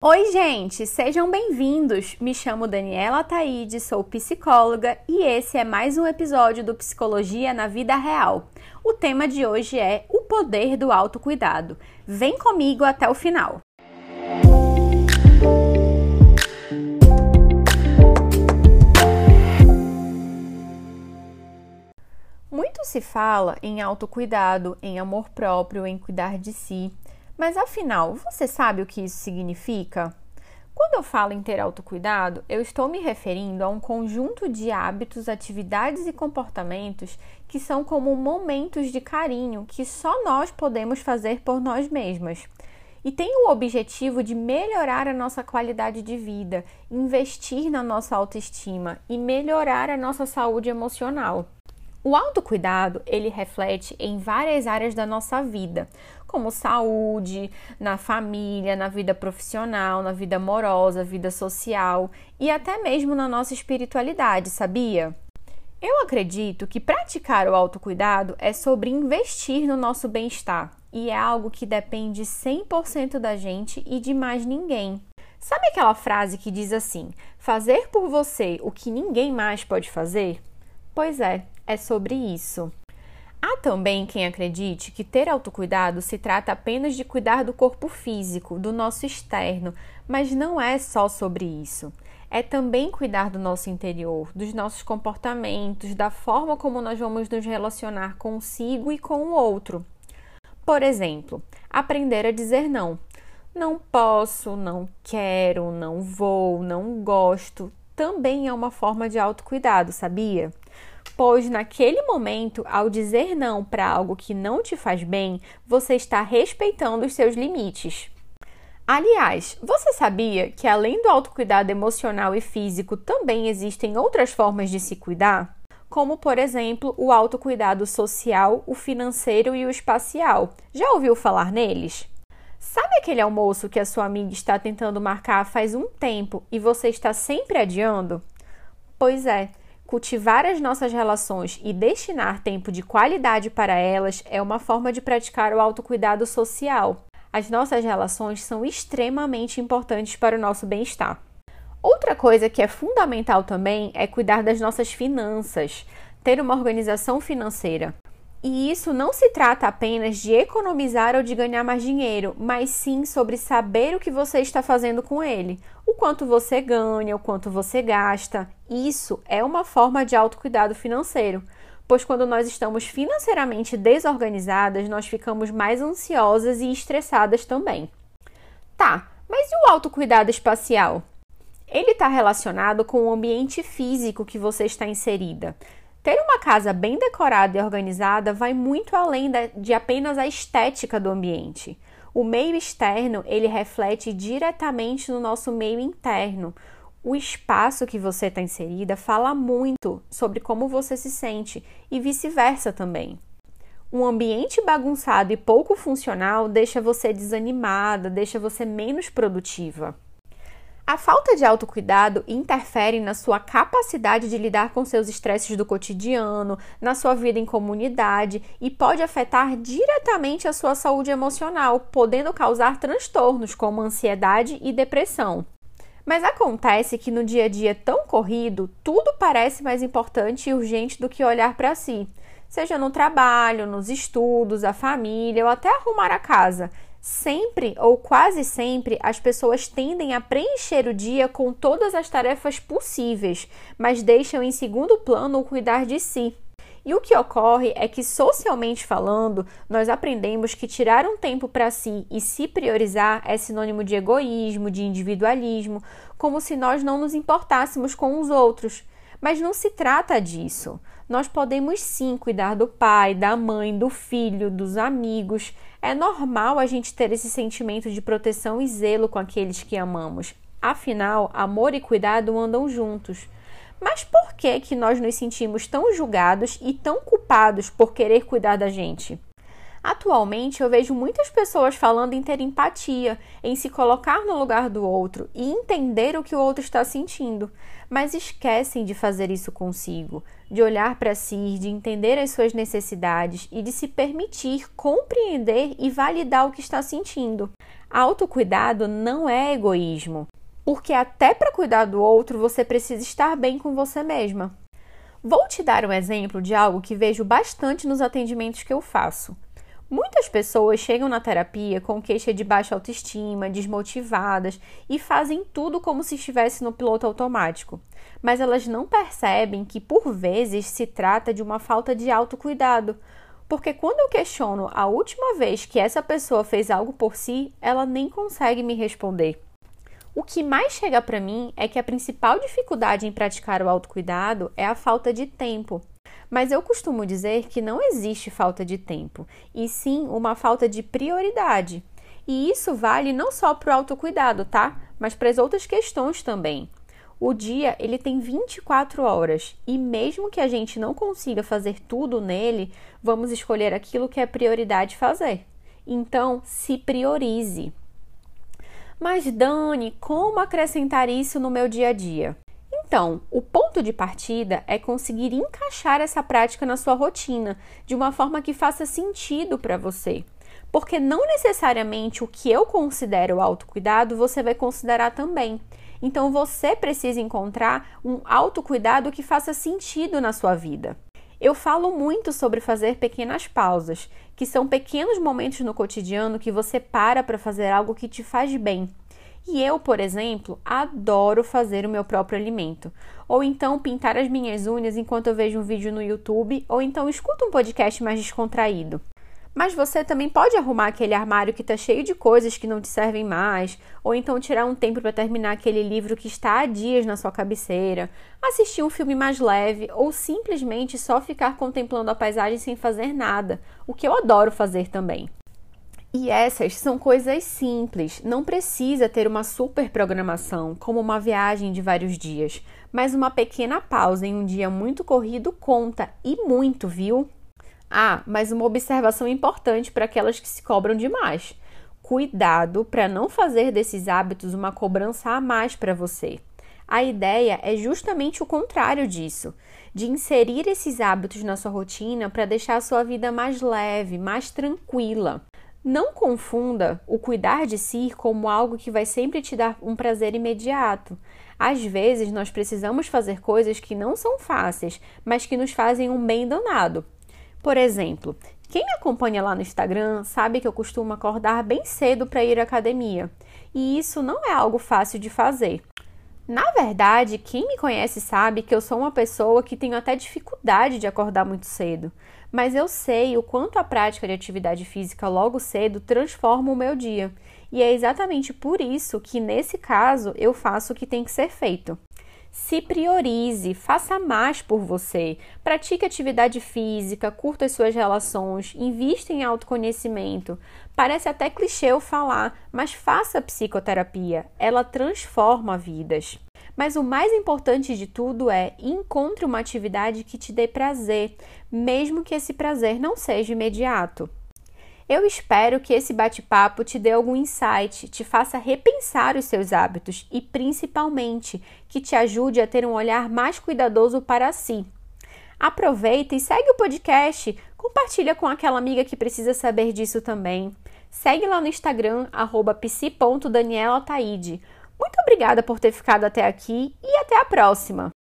Oi, gente, sejam bem-vindos. Me chamo Daniela Taide, sou psicóloga e esse é mais um episódio do Psicologia na Vida Real. O tema de hoje é o poder do autocuidado. Vem comigo até o final. Muito se fala em autocuidado, em amor próprio, em cuidar de si. Mas afinal, você sabe o que isso significa? Quando eu falo em ter autocuidado, eu estou me referindo a um conjunto de hábitos, atividades e comportamentos que são como momentos de carinho que só nós podemos fazer por nós mesmas. E tem o objetivo de melhorar a nossa qualidade de vida, investir na nossa autoestima e melhorar a nossa saúde emocional. O autocuidado, ele reflete em várias áreas da nossa vida, como saúde, na família, na vida profissional, na vida amorosa, vida social e até mesmo na nossa espiritualidade, sabia? Eu acredito que praticar o autocuidado é sobre investir no nosso bem-estar e é algo que depende 100% da gente e de mais ninguém. Sabe aquela frase que diz assim: fazer por você o que ninguém mais pode fazer? Pois é, é sobre isso. Há também quem acredite que ter autocuidado se trata apenas de cuidar do corpo físico, do nosso externo, mas não é só sobre isso. É também cuidar do nosso interior, dos nossos comportamentos, da forma como nós vamos nos relacionar consigo e com o outro. Por exemplo, aprender a dizer não. Não posso, não quero, não vou, não gosto, também é uma forma de autocuidado, sabia? Pois naquele momento, ao dizer não para algo que não te faz bem, você está respeitando os seus limites. Aliás, você sabia que além do autocuidado emocional e físico, também existem outras formas de se cuidar? Como, por exemplo, o autocuidado social, o financeiro e o espacial. Já ouviu falar neles? Sabe aquele almoço que a sua amiga está tentando marcar faz um tempo e você está sempre adiando? Pois é, Cultivar as nossas relações e destinar tempo de qualidade para elas é uma forma de praticar o autocuidado social. As nossas relações são extremamente importantes para o nosso bem-estar. Outra coisa que é fundamental também é cuidar das nossas finanças, ter uma organização financeira. E isso não se trata apenas de economizar ou de ganhar mais dinheiro, mas sim sobre saber o que você está fazendo com ele, o quanto você ganha, o quanto você gasta. Isso é uma forma de autocuidado financeiro, pois quando nós estamos financeiramente desorganizadas, nós ficamos mais ansiosas e estressadas também. Tá, mas e o autocuidado espacial? Ele está relacionado com o ambiente físico que você está inserida. Ter uma casa bem decorada e organizada vai muito além de apenas a estética do ambiente. O meio externo, ele reflete diretamente no nosso meio interno. O espaço que você está inserida fala muito sobre como você se sente e vice-versa também. Um ambiente bagunçado e pouco funcional deixa você desanimada, deixa você menos produtiva. A falta de autocuidado interfere na sua capacidade de lidar com seus estresses do cotidiano, na sua vida em comunidade e pode afetar diretamente a sua saúde emocional, podendo causar transtornos como ansiedade e depressão. Mas acontece que no dia a dia tão corrido, tudo parece mais importante e urgente do que olhar para si, seja no trabalho, nos estudos, a família ou até arrumar a casa. Sempre ou quase sempre as pessoas tendem a preencher o dia com todas as tarefas possíveis, mas deixam em segundo plano o cuidar de si. E o que ocorre é que, socialmente falando, nós aprendemos que tirar um tempo para si e se priorizar é sinônimo de egoísmo, de individualismo, como se nós não nos importássemos com os outros. Mas não se trata disso. Nós podemos sim cuidar do pai, da mãe, do filho, dos amigos. É normal a gente ter esse sentimento de proteção e zelo com aqueles que amamos. Afinal, amor e cuidado andam juntos. Mas por que que nós nos sentimos tão julgados e tão culpados por querer cuidar da gente? Atualmente eu vejo muitas pessoas falando em ter empatia, em se colocar no lugar do outro e entender o que o outro está sentindo, mas esquecem de fazer isso consigo, de olhar para si, de entender as suas necessidades e de se permitir compreender e validar o que está sentindo. Autocuidado não é egoísmo, porque até para cuidar do outro você precisa estar bem com você mesma. Vou te dar um exemplo de algo que vejo bastante nos atendimentos que eu faço. Muitas pessoas chegam na terapia com queixa de baixa autoestima, desmotivadas e fazem tudo como se estivesse no piloto automático. Mas elas não percebem que por vezes se trata de uma falta de autocuidado. Porque quando eu questiono a última vez que essa pessoa fez algo por si, ela nem consegue me responder. O que mais chega para mim é que a principal dificuldade em praticar o autocuidado é a falta de tempo. Mas eu costumo dizer que não existe falta de tempo, e sim uma falta de prioridade. E isso vale não só para o autocuidado, tá? Mas para as outras questões também. O dia ele tem 24 horas e mesmo que a gente não consiga fazer tudo nele, vamos escolher aquilo que é prioridade fazer. Então, se priorize. Mas Dani, como acrescentar isso no meu dia a dia? Então, o ponto de partida é conseguir encaixar essa prática na sua rotina de uma forma que faça sentido para você. Porque não necessariamente o que eu considero autocuidado você vai considerar também. Então você precisa encontrar um autocuidado que faça sentido na sua vida. Eu falo muito sobre fazer pequenas pausas, que são pequenos momentos no cotidiano que você para para fazer algo que te faz bem e eu, por exemplo, adoro fazer o meu próprio alimento. Ou então pintar as minhas unhas enquanto eu vejo um vídeo no YouTube, ou então escuto um podcast mais descontraído. Mas você também pode arrumar aquele armário que está cheio de coisas que não te servem mais, ou então tirar um tempo para terminar aquele livro que está há dias na sua cabeceira, assistir um filme mais leve, ou simplesmente só ficar contemplando a paisagem sem fazer nada, o que eu adoro fazer também. E essas são coisas simples, não precisa ter uma super programação, como uma viagem de vários dias, mas uma pequena pausa em um dia muito corrido conta e muito, viu? Ah, mas uma observação importante para aquelas que se cobram demais. Cuidado para não fazer desses hábitos uma cobrança a mais para você. A ideia é justamente o contrário disso, de inserir esses hábitos na sua rotina para deixar a sua vida mais leve, mais tranquila. Não confunda o cuidar de si como algo que vai sempre te dar um prazer imediato. Às vezes, nós precisamos fazer coisas que não são fáceis, mas que nos fazem um bem danado. Por exemplo, quem me acompanha lá no Instagram sabe que eu costumo acordar bem cedo para ir à academia, e isso não é algo fácil de fazer. Na verdade, quem me conhece sabe que eu sou uma pessoa que tenho até dificuldade de acordar muito cedo, mas eu sei o quanto a prática de atividade física logo cedo transforma o meu dia. E é exatamente por isso que, nesse caso, eu faço o que tem que ser feito. Se priorize, faça mais por você. Pratique atividade física, curta as suas relações, invista em autoconhecimento. Parece até clichê eu falar, mas faça psicoterapia. Ela transforma vidas. Mas o mais importante de tudo é encontre uma atividade que te dê prazer, mesmo que esse prazer não seja imediato. Eu espero que esse bate-papo te dê algum insight, te faça repensar os seus hábitos e, principalmente, que te ajude a ter um olhar mais cuidadoso para si. Aproveita e segue o podcast, compartilha com aquela amiga que precisa saber disso também. Segue lá no Instagram, psi.danielataide. Muito obrigada por ter ficado até aqui e até a próxima!